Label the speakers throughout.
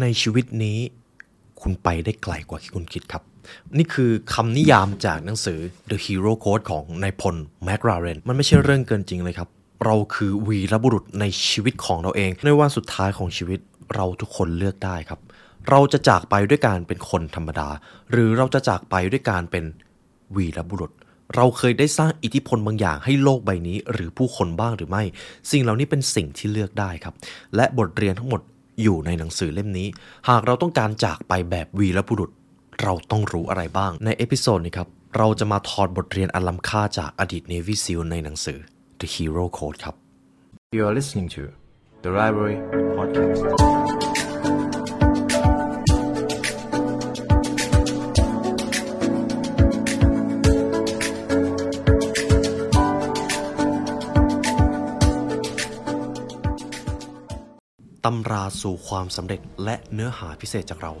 Speaker 1: ในชีวิตนี้คุณไปได้ไกลกว่าที่คุณคิดครับ นี่คือคำนิยามจากหนังสือ The Hero Code ของนายพลแมกราเรนมันไม่ใช่เรื่องเกินจริงเลยครับ เราคือวีรบุรุษในชีวิตของเราเอง ในวันสุดท้ายของชีวิตเราทุกคนเลือกได้ครับ เราจะจากไปด้วยการเป็นคนธรรมดา หรือเราจะจากไปด้วยการเป็นวีรบุรุษเราเคยได้สร้างอิทธิพลบางอย่างให้โลกใบนี้ หรือผู้คนบ้างหรือไม่ สิ่งเหล่านี้เป็นสิ่งที่เลือกได้ครับ และบทเรียนทั้งหมด อยู่ในหนังสือเล่มนี้ หากเราต้องการจากไปแบบวีรบุรุษ เราต้องรู้อะไรบ้าง ใน episode นี้ครับ เราจะมาถอดบทเรียนอันล้ำค่าจากอดีต Navy SEAL ในหนังสือ The Hero Code ครับ
Speaker 2: You are listening to the Library Podcast.
Speaker 1: ตำราสู่ความสำเร็จและเนื้อหาพิเศษจากเรา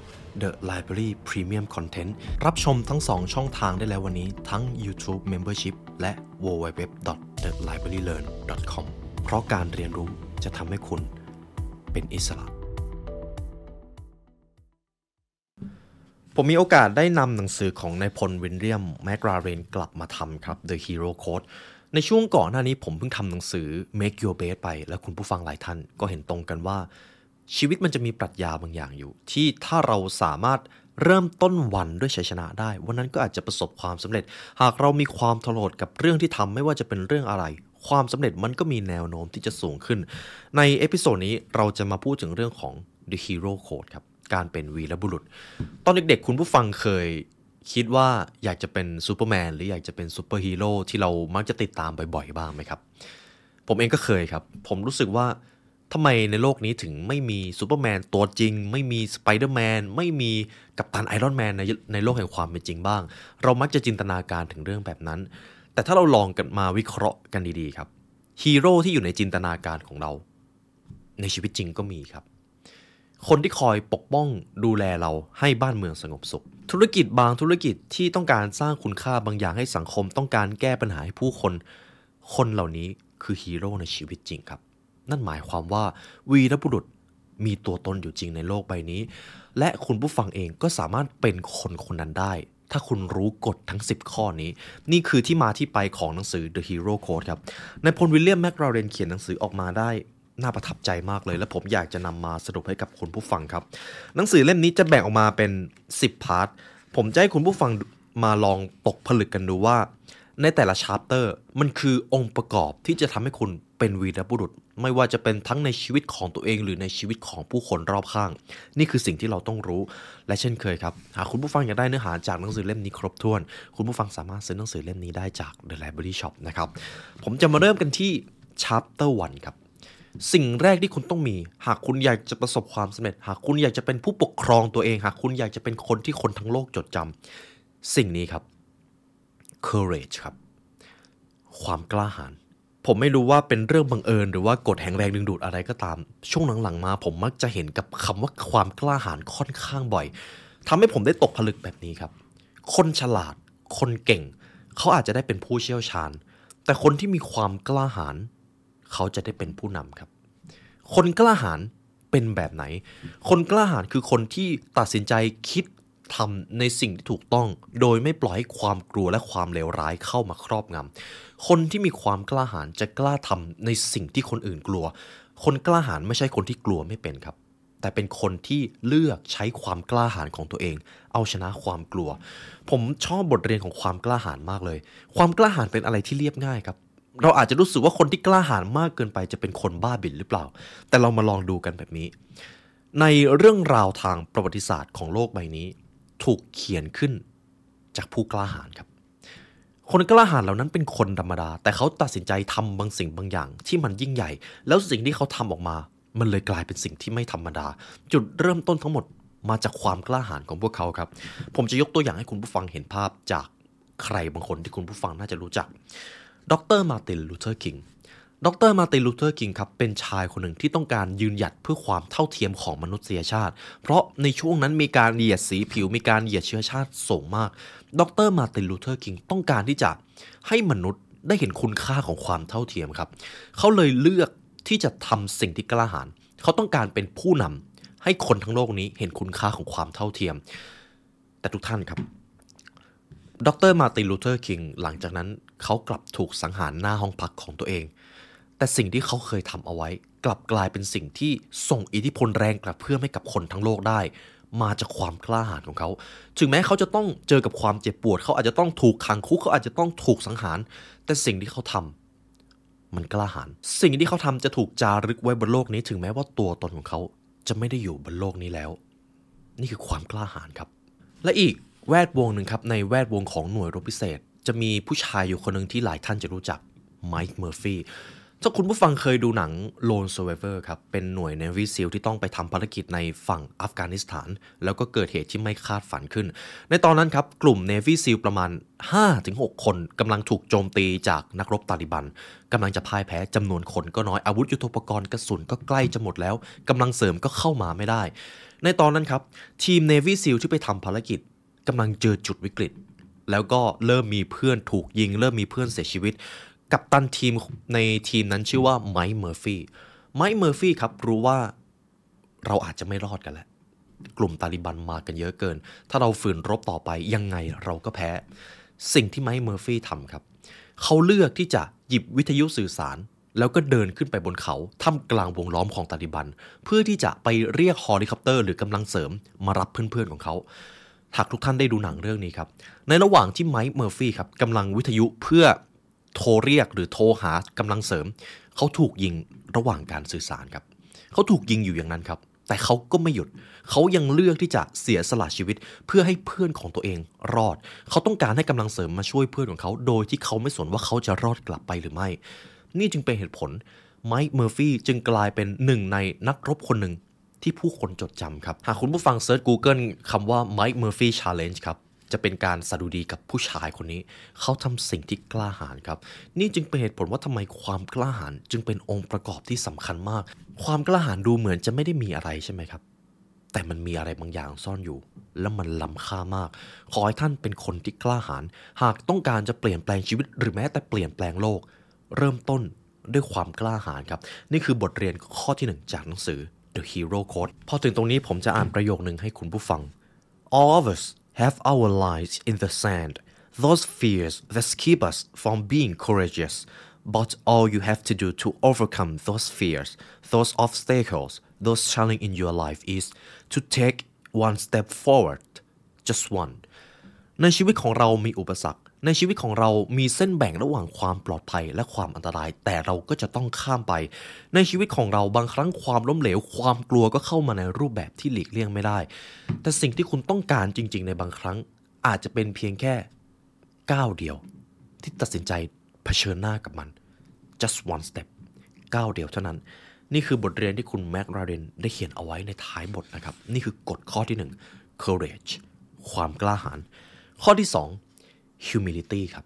Speaker 1: The Library Premium Content รับชมทั้ง 2 ช่องทางได้แล้ววันนี้ทั้ง YouTube Membership และ www.thelibrarylearn.com เพราะการเรียนรู้จะทำให้คุณเป็นอิสระ ผมมีโอกาสได้นำหนังสือของนายพลวินเลียมแมกราเรนกลับมาทำครับ The Hero Code ในช่วงก่อนหน้านี้ผมเพิ่งทำหนังสือ Make Your Best ไป แล้วคุณผู้ฟังหลายท่านก็เห็นตรงกันว่า ชีวิตมันจะมีปรัชญาบางอย่างอยู่ ที่ถ้าเราสามารถเริ่มต้นวันด้วยชัยชนะได้ วันนั้นก็อาจจะประสบความสำเร็จ หากเรามีความทรหดกับเรื่องที่ทำไม่ว่าจะเป็นเรื่องอะไร ความสำเร็จมันก็มีแนวโน้มที่จะสูงขึ้น ใน episode นี้เราจะมาพูดถึงเรื่องของ The Hero Code ครับ การเป็นวีรบุรุษ ตอนเด็กๆ คุณผู้ฟังเคย คิดว่าอยากจะเป็นซูเปอร์แมนหรืออยากจะเป็นซูเปอร์ฮีโร่ที่เรามักจะติดตามบ่อยๆ บ้างไหมครับ ผมเองก็เคยครับ ผมรู้สึกว่าทำไมในโลกนี้ถึงไม่มีซูเปอร์แมนตัวจริง ไม่มีสไปเดอร์แมนไม่มีกัปตันไอรอนแมนในในโลกแห่งความเป็นจริงบ้าง เรามักจะจินตนาการถึงเรื่องแบบนั้น แต่ถ้าเราลองกันมาวิเคราะห์กันดีๆครับฮีโร่ที่อยู่ในจินตนาการของเรา ในชีวิตจริงก็มีครับ คนที่คอยปกป้องดูแลเราให้บ้านเมืองสงบสุข ธุรกิจบางธุรกิจที่ต้องการสร้างคุณค่าบางอย่างให้สังคม ต้องการแก้ปัญหาให้ผู้คน คนเหล่านี้คือฮีโร่ในชีวิตจริงครับ นั่นหมายความว่าวีรบุรุษมีตัวตนอยู่จริงในโลกใบนี้ และคุณผู้ฟังเองก็สามารถเป็นคนคนนั้นได้ ถ้าคุณรู้กฎทั้ง 10 ข้อนี้ นี่คือที่มาที่ไปของหนังสือ The Hero Code ครับนายพลวิลเลียมแมคราเวนเขียนหนังสือออกมาได้ น่าประทับใจมากเลย และผมอยากจะนำมาสรุปให้กับคุณผู้ฟังครับ หนังสือเล่มนี้จะแบ่งออกมาเป็น 10 part ผมจะให้คุณผู้ฟังมาลองตกผลึกกันดูว่า ในแต่ละชาร์เตอร์มันคือองค์ประกอบที่จะทำให้คุณเป็นวีรบุรุษ ไม่ว่าจะเป็นทั้งในชีวิตของตัวเองหรือในชีวิตของผู้คนรอบข้าง นี่คือสิ่งที่เราต้องรู้ และเช่นเคยครับ หากคุณผู้ฟังอยากได้เนื้อหาจากหนังสือเล่มนี้ครบถ้วน คุณผู้ฟังสามารถซื้อหนังสือเล่มนี้ได้จาก The Library Shop นะครับ ผมจะมาเริ่มกันที่ Chapter 1 ครับ สิ่งแรกที่คุณต้องมี หากคุณอยากจะประสบความสำเร็จ หากคุณอยากจะเป็นผู้ปกครองตัวเอง หากคุณอยากจะเป็นคนที่คนทั้งโลกจดจำสิ่งนี้ครับ courage ครับ ความกล้าหาญผมไม่รู้ว่าเป็นเรื่องบังเอิญ หรือว่ากฎแห่งแรงดึงดูดอะไรก็ตาม ช่วงหลังๆมา ผมมักจะเห็นกับคำว่าความกล้าหาญค่อนข้างบ่อยทำให้ผมได้ตกผลึกแบบนี้ครับ คนฉลาด คนเก่ง เขาอาจจะได้เป็นผู้เชี่ยวชาญ แต่คนที่มีความกล้าหาญ เขาจะได้เป็นผู้นำครับ คนกล้าหาญเป็นแบบไหน คนกล้าหาญคือคนที่ตัดสินใจคิดทำในสิ่งที่ถูกต้อง โดยไม่ปล่อยให้ความกลัวและความเลวร้ายเข้ามาครอบงำคนที่มีความกล้าหาญจะกล้าทำในสิ่งที่คนอื่นกลัว คนกล้าหาญไม่ใช่คนที่กลัวไม่เป็นครับ แต่เป็นคนที่เลือกใช้ความกล้าหาญของตัวเอง เอาชนะความกลัว ผมชอบบทเรียนของความกล้าหาญมากเลย ความกล้าหาญเป็นอะไรที่เรียบง่ายครับ เราอาจจะรู้สึกว่าคนที่กล้าหาญมากเกินไปจะเป็นคนบ้าบิ่นหรือเปล่า แต่เรามาลองดูกันแบบนี้ ในเรื่องราวทางประวัติศาสตร์ของโลกใบนี้ ถูกเขียนขึ้นจากผู้กล้าหาญครับ คนกล้าหาญเหล่านั้นเป็นคนธรรมดา แต่เขาตัดสินใจทำบางสิ่งบางอย่าง ที่มันยิ่งใหญ่ แล้วสิ่งที่เขาทำออกมา มันเลยกลายเป็นสิ่งที่ไม่ธรรมดา จุดเริ่มต้นทั้งหมดมาจากความกล้าหาญของพวกเขาครับ ผมจะยกตัวอย่างให้คุณผู้ฟังเห็นภาพจากใครบางคนที่คุณผู้ฟังน่าจะรู้จัก ดรมาร์ตินลูเทอร์คิงดรมาร์ตินลูเทอร์คิงครับเป็นชายคนหนึ่งที่ต้องการยืนหยัดเพื่อความเท่าเทียมของมนุษยชาติ เพราะในช่วงนั้นมีการเหยียดสีผิวมีการเหยียดเชื้อชาติสูงมาก ดรมาร์ตินลูเทอร์คิงต้องการที่จะให้มนุษย์ได้เห็นคุณค่าของความเท่าเทียมครับ เขาเลยเลือกที่จะทำสิ่งที่กล้าหาญเขาต้องการเป็นผู้นำให้คนทั้งโลกนี้เห็นคุณค่าของความเท่าเทียม แต่ทุกท่านครับดรมาร์ตินลูเทอร์คิงหลังจากนั้น เขากลับถูกสังหารหน้าห้องพักของตัวเอง แต่สิ่งที่เขาเคยทำเอาไว้ กลับกลายเป็นสิ่งที่ส่งอิทธิพลแรงกระเพื่อมให้กับคนทั้งโลกได้ มาจากความกล้าหาญของเขา ถึงแม้เขาจะต้องเจอกับความเจ็บปวด เขาอาจจะต้องถูกขังคุก เขาอาจจะต้องถูกสังหาร แต่สิ่งที่เขาทำมันกล้าหาญสิ่งที่เขาทำจะถูกจารึกไว้บนโลกนี้ ถึงแม้ว่าตัวตนของเขาจะไม่ได้อยู่บนโลกนี้แล้ว นี่คือความกล้าหาญครับ และอีกแวดวงหนึ่งครับในแวดวงของหน่วยรบพิเศษ จะมีผู้ชายอยู่คนหนึ่งที่หลายท่านจะรู้จักไมค์เมอร์ฟี่ถ้าคุณผู้ฟังเคยดูหนัง Lone Survivor ครับ เป็นหน่วย Navy SEAL ที่ต้องไปทำภารกิจในฝั่งอัฟกานิสถาน แล้วก็เกิดเหตุที่ไม่คาดฝันขึ้น ในตอนนั้นครับ กลุ่ม Navy SEAL ประมาณ 5-6 คนกำลังถูกโจมตีจากนักรบตาลิบันกำลังจะพ่ายแพ้จำนวนคนก็น้อยอาวุธยุทโธปกรณ์กระสุนก็ใกล้จะหมดแล้วกำลังเสริมก็เข้ามาไม่ได้ ในตอนนั้นครับ ทีม Navy SEAL ที่ไปทำภารกิจกำลังเจอจุดวิกฤต แล้วก็เริ่มมีเพื่อนถูกยิง เริ่มมีเพื่อนเสียชีวิต กัปตันทีมในทีมนั้นชื่อว่าไมค์เมอร์ฟี่ไมค์เมอร์ฟี่ครับรู้ว่าเราอาจจะไม่รอดกันแล้ว กลุ่มตาลิบันมากันเยอะเกิน ถ้าเราฝืนรบต่อไปยังไงเราก็แพ้ สิ่งที่ไมค์เมอร์ฟี่ทำครับ เขาเลือกที่จะหยิบวิทยุสื่อสารแล้วก็เดินขึ้นไปบนเขาท่ามกลางวงล้อมของตาลิบัน เพื่อที่จะไปเรียกเฮลิคอปเตอร์หรือกำลังเสริมมารับเพื่อนๆของเขา หากทุกท่านได้ดูหนังเรื่องนี้ครับ ในระหว่างที่ไมค์เมอร์ฟี่ครับกำลังวิทยุเพื่อโทรเรียกหรือโทรหากำลังเสริม เขาถูกยิงระหว่างการสื่อสารครับ เขาถูกยิงอยู่อย่างนั้นครับ แต่เขาก็ไม่หยุด เขายังเลือกที่จะเสียสละชีวิต เพื่อให้เพื่อนของตัวเองรอด เขาต้องการให้กำลังเสริมมาช่วยเพื่อนของเขา โดยที่เขาไม่สนว่าเขาจะรอดกลับไปหรือไม่ นี่จึงเป็นเหตุผลไมค์เมอร์ฟี่จึงกลายเป็นหนึ่งในนักรบคนหนึ่ง ที่ผู้คนจดจำครับ หากคุณผู้ฟังเซิร์ช Google คำว่า Mike Murphy Challenge ครับ จะเป็นการสะดุดีกับผู้ชายคนนี้ เขาทำสิ่งที่กล้าหาญครับ นี่จึงเป็นเหตุผลว่าทำไมความกล้าหาญจึงเป็นองค์ประกอบที่สำคัญมาก ความกล้าหาญดูเหมือนจะไม่ได้มีอะไรใช่ไหมครับแต่มันมีอะไรบางอย่างซ่อนอยู่ และมันล้ำค่ามาก ขอให้ท่านเป็นคนที่กล้าหาญหากต้องการจะเปลี่ยนแปลงชีวิต หรือแม้แต่เปลี่ยนแปลงโลก เริ่มต้นด้วยความกล้าหาญครับ นี่คือบทเรียนข้อที่หนึ่งจากหนังสือ The Hero Code พอถึงตรงนี้ผมจะอ่านประโยคหนึ่งให้คุณผู้ฟัง All of us have our lives in the sand those fears that keep us from being courageous but all you have to do to overcome those fears those obstacles those challenges in your life is to take one step forward just one ในชีวิตของเรามีอุปสรรค ในชีวิตของเรามีเส้นแบ่งระหว่างความปลอดภัยและความอันตราย แต่เราก็จะต้องข้ามไป ในชีวิตของเราบางครั้งความล้มเหลว ความกลัวก็เข้ามาในรูปแบบที่หลีกเลี่ยงไม่ได้ แต่สิ่งที่คุณต้องการจริง ๆ ในบางครั้ง อาจจะเป็นเพียงแค่ก้าวเดียว ที่ตัดสินใจเผชิญหน้ากับมัน just one step ก้าวเดียวเท่านั้น นี่คือบทเรียนที่คุณแม็กราเรนได้เขียนเอาไว้ในท้ายบทนะครับ นี่คือกฎข้อที่หนึ่ง courage ความกล้าหาญข้อที่ 2 humility ครับ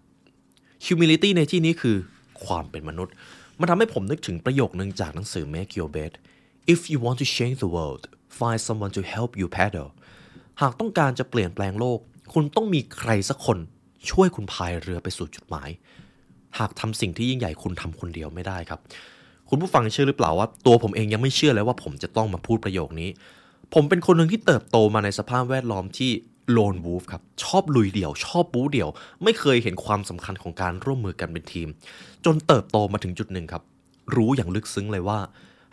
Speaker 1: humility ในที่นี้คือความเป็นมนุษย์ มันทำให้ผมนึกถึงประโยคนึงจากหนังสือ Make Your Bed if you want to change the world find someone to help you paddle หากต้องการจะเปลี่ยนแปลงโลก คุณต้องมีใครสักคนช่วยคุณพายเรือไปสู่จุดหมาย หากทำสิ่งที่ยิ่งใหญ่คุณทำคนเดียวไม่ได้ครับ คุณผู้ฟังเชื่อหรือเปล่าว่า ตัวผมเองยังไม่เชื่อเลยว่าผมจะต้องมาพูดประโยคนี้ ผมเป็นคนหนึ่งที่เติบโตมาในสภาพแวดล้อมที่ โลนวูฟครับ ชอบลุยเดี่ยว ชอบบู๊เดี่ยว ไม่เคยเห็นความสำคัญของการร่วมมือกันเป็นทีม จนเติบโตมาถึงจุดหนึ่งครับ รู้อย่างลึกซึ้งเลยว่า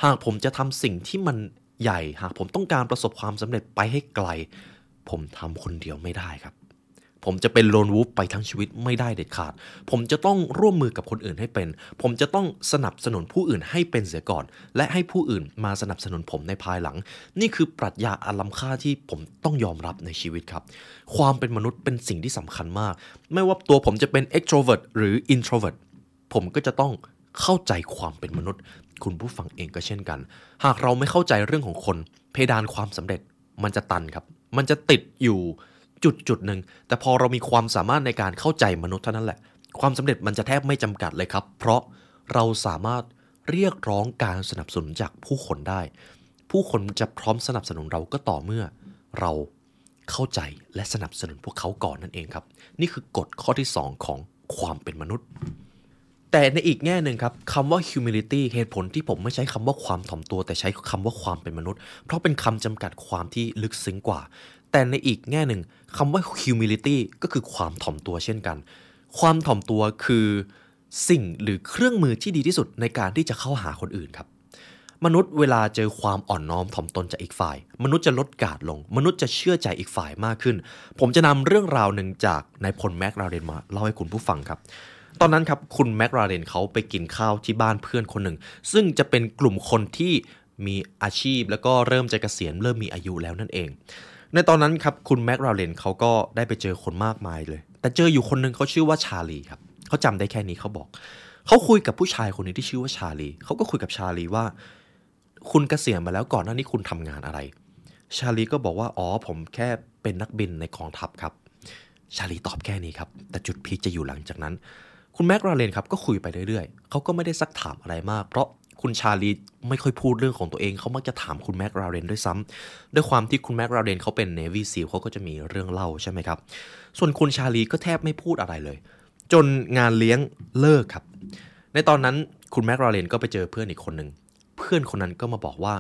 Speaker 1: หากผมจะทำสิ่งที่มันใหญ่ หากผมต้องการประสบความสำเร็จไปให้ไกล ผมทำคนเดียวไม่ได้ครับ ผมจะเป็นโลนวูฟไปทั้งชีวิตไม่ได้เด็ดขาด ผมจะต้องร่วมมือกับคนอื่นให้เป็น ผมจะต้องสนับสนุนผู้อื่นให้เป็นเสียก่อน และให้ผู้อื่นมาสนับสนุนผมในภายหลัง นี่คือปรัชญาอันล้ำค่าที่ผมต้องยอมรับในชีวิตครับ ความเป็นมนุษย์เป็นสิ่งที่สำคัญมาก ไม่ว่าตัวผมจะเป็น extrovert หรือ introvert ผมก็จะต้องเข้าใจความเป็นมนุษย์ คุณผู้ฟังเองก็เช่นกัน หากเราไม่เข้าใจเรื่องของคน เพดานความสำเร็จมันจะตันครับ มันจะติดอยู่ จุดจุดหนึ่งแต่พอเรามีความสามารถในการเข้าใจมนุษย์เท่านั้นแหละ ความสำเร็จมันจะแทบไม่จำกัดเลยครับ เพราะเราสามารถเรียกร้องการสนับสนุนจากผู้คนได้ ผู้คนจะพร้อมสนับสนุนเราก็ต่อเมื่อเราเข้าใจและสนับสนุนพวกเขาก่อนนั่นเองครับ นี่คือกฎข้อที่ 2 ของความเป็นมนุษย์แแต่ในอีกแง่หนึ่งครับคำว่า humility เหตุผลที่ผมไม่ใช้คำว่าความถ่อมตัว แต่ใช้คำว่าความเป็นมนุษย์ เพราะเป็นคำจำกัดความที่ลึกซึ้งกว่า แต่ในอีกแง่หนึ่ง คำว่า humility ก็คือความถ่อมตัวเช่นกัน ความถ่อมตัวคือสิ่งหรือเครื่องมือที่ดีที่สุดในการที่จะเข้าหาคนอื่นครับ มนุษย์เวลาเจอความอ่อนน้อมถ่อมตนจากอีกฝ่าย มนุษย์จะลดกาดลง มนุษย์จะเชื่อใจอีกฝ่ายมากขึ้น ผมจะนำเรื่องราวหนึ่งจากนายพลแม็กราเรนมาเล่าให้คุณผู้ฟังครับ ตอนนั้นครับคุณแม็กราเรนเขาไปกินข้าวที่บ้านเพื่อนคนหนึ่ง ซึ่งจะเป็นกลุ่มคนที่มีอาชีพแล้วก็เริ่มจะเกษียณเริ่มมีอายุแล้วนั่นเอง ในตอนนั้นครับคุณแม็กราเรนเขาก็ได้ไปเจอคนมากมายเลย แต่เจออยู่คนหนึ่งเขาชื่อว่าชาลีครับเขาจำได้แค่นี้เขาบอก เขาคุยกับผู้ชายคนนี้ที่ชื่อว่าชาลีเขาก็คุยกับชาลีว่า คุณเกษียณมาแล้วก่อนหน้านี้คุณทำงานอะไร ชาลีก็บอกว่าอ๋อผมแค่เป็นนักบินในกองทัพครับ ชาลีตอบแค่นี้ครับ แต่จุดพีจะอยู่หลังจากนั้น คุณแม็กราเลนครับก็คุยไปเรื่อยๆเขาก็ไม่ได้ซักถามอะไรมาก เพราะ คุณชาลีไม่ค่อยพูดเรื่องของตัวเอง เขามักจะถามคุณแม็กราเรนด้วยซ้ำด้วยความที่คุณแม็กราเรนเขาเป็นเนวีซีลเขาก็จะมีเรื่องเล่าใช่ไหมครับ ส่วนคุณชาลีก็แทบไม่พูดอะไรเลย จนงานเลี้ยงเลิกครับ ในตอนนั้นคุณแม็กราเรนก็ไปเจอเพื่อนอีกคนหนึ่งเพื่อนคนนั้นก็มาบอกว่า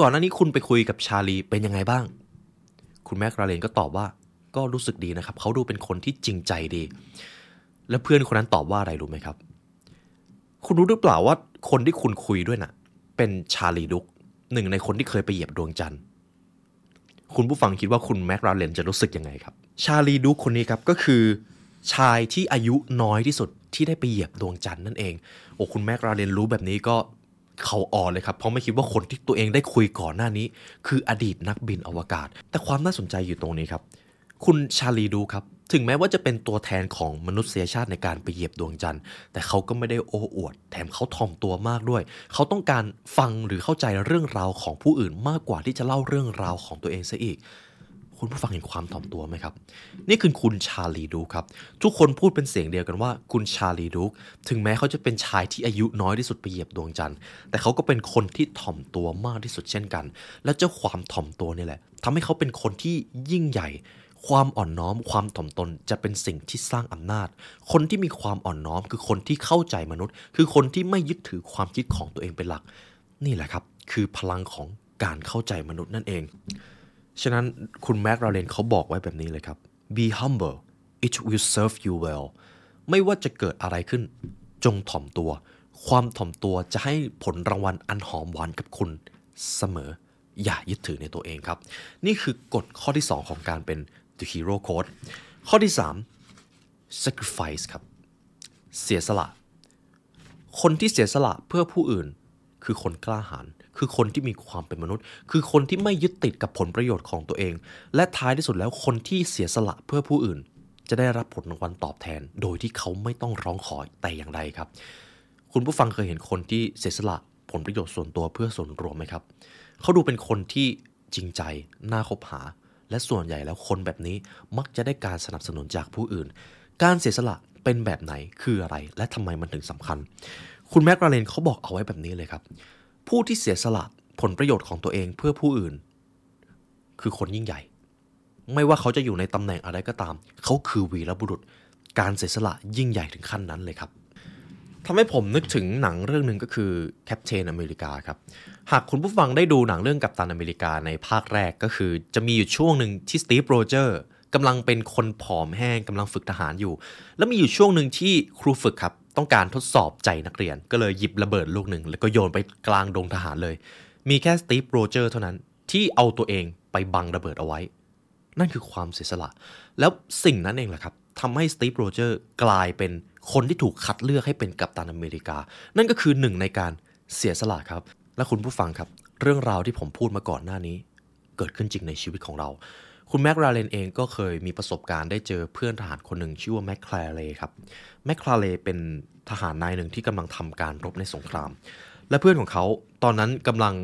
Speaker 1: ก่อนหน้านี้คุณไปคุยกับชาลีเป็นยังไงบ้าง คุณแม็กราเรนก็ตอบว่าก็รู้สึกดีนะครับเขาดูเป็นคนที่จริงใจดี แล้วเพื่อนคนนั้นตอบว่าอะไรรู้ไหมครับ คุณรู้หรือเปล่าว่าคนที่คุณคุยด้วยน่ะ เป็นชาลีดุกหนึ่งในคนที่เคยไปเหยียบดวงจันทร์คุณผู้ฟังคิดว่าคุณแม็กราเรนจะรู้สึกยังไงครับ ชาลีดุกคนนี้ครับก็คือ ชายที่อายุน้อยที่สุดที่ได้ไปเหยียบดวงจันทร์นั่นเองโอ้คุณแม็กราเรนรู้แบบนี้ก็เขาอ่อนเลยครับ เพราะไม่คิดว่าคนที่ตัวเองได้คุยก่อนหน้านี้ คืออดีตนักบินอวกาศ แต่ความน่าสนใจอยู่ตรงนี้ครับ คุณชาลีดูครับ ถึงแม้ว่าจะเป็นตัวแทนของมนุษยชาติในการไปเหยียบดวงจันทร์แต่เขาก็ไม่ได้โอ้อวด แถมเขาถ่อมตัวมากด้วย เขาต้องการฟังหรือเข้าใจเรื่องราวของผู้อื่นมากกว่าที่จะเล่าเรื่องราวของตัวเองซะอีก คุณผู้ฟังเห็นความถ่อมตัวไหมครับ นี่คือคุณชาลีดูครับ ทุกคนพูดเป็นเสียงเดียวกันว่า คุณชาลีดูถึงแม้เขาจะเป็นชายที่อายุน้อยที่สุดไปเหยียบดวงจันทร์แต่เขาก็เป็นคนที่ถ่อมตัวมากที่สุดเช่นกัน และเจ้าความถ่อมตัวนี่แหละทำให้เขาเป็นคนที่ยิ่งใหญ่ ความอ่อนน้อม ความถ่อมตนจะเป็นสิ่งที่สร้างอำนาจ คนที่มีความอ่อนน้อม คือคนที่เข้าใจมนุษย์ คือคนที่ไม่ยึดถือความคิดของตัวเองเป็นหลัก นี่แหละครับ คือพลังของการเข้าใจมนุษย์นั่นเอง ฉะนั้นคุณแม็กราเรนเขาบอกไว้แบบนี้เลยครับ be humble it will serve you well ไม่ว่าจะเกิดอะไรขึ้น จงถ่อมตัว ความถ่อมตัวจะให้ผลรางวัลอันหอมหวานกับคุณเสมอ อย่ายึดถือในตัวเองครับ นี่คือกฎข้อที่ 2 ของการเป็น the hero code ข้อที่ 3 sacrifice ครับ เสียสละ คนที่เสียสละเพื่อผู้อื่นคือคนกล้าหาญคือคนที่มีความเป็นมนุษย์ คือคนที่ไม่ยึดติดกับผลประโยชน์ของตัวเอง และท้ายที่สุดแล้วคนที่เสียสละเพื่อผู้อื่น จะได้รับผลรางวัลตอบแทน โดยที่เขาไม่ต้องร้องขอแต่อย่างใดครับ คุณผู้ฟังเคยเห็นคนที่เสียสละผลประโยชน์ส่วนตัวเพื่อส่วนรวมไหมครับ เขาดูเป็นคนที่จริงใจน่าคบหา และส่วนใหญ่แล้วคนแบบนี้มักจะได้การสนับสนุนจากผู้อื่น การเสียสละเป็นแบบไหนคืออะไร และทำไมมันถึงสำคัญ คุณแม็คราเวนเขาบอกเอาไว้แบบนี้เลยครับ ผู้ที่เสียสละผลประโยชน์ของตัวเองเพื่อผู้อื่น คือคนยิ่งใหญ่ ไม่ว่าเขาจะอยู่ในตำแหน่งอะไรก็ตาม เขาคือวีรบุรุษ การเสียสละยิ่งใหญ่ถึงขั้นนั้นเลยครับทำให้ผมนึกถึงหนังเรื่องหนึ่งก็คือ Captain America ครับ หากคุณผู้ฟังได้ดูหนังเรื่องกัปตันอเมริกาในภาคแรกก็คือ จะมีอยู่ช่วงหนึ่งที่สตีฟโรเจอร์กำลังเป็นคนผอมแห้งกำลังฝึกทหารอยู่ แล้วมีอยู่ช่วงหนึ่งที่ครูฝึกครับ ต้องการทดสอบใจนักเรียน ก็เลยหยิบระเบิดลูกหนึ่ง แล้วก็โยนไปกลางดงทหารเลย มีแค่สตีฟโรเจอร์เท่านั้นที่เอาตัวเองไปบังระเบิดเอาไว้ นั่นคือความเสียสละ แล้วสิ่งนั้นเองแหละครับทำให้สตีฟโรเจอร์กลายเป็นคนที่ถูกคัดเลือกให้เป็นกัปตันอเมริกา นั่นก็คือหนึ่งในการเสียสละครับ และคุณผู้ฟังครับ เรื่องราวที่ผมพูดมาก่อนหน้านี้ เกิดขึ้นจริงในชีวิตของเรา คุณแม็กราเลนเองก็เคยมีประสบการณ์ได้เจอเพื่อนทหารคนหนึ่งชื่อว่าแมคคลาเลครับแมคคลาเลเป็นทหารนายหนึ่งที่กำลังทำการรบในสงคราม และเพื่อนของเขาตอนนั้นกำลัง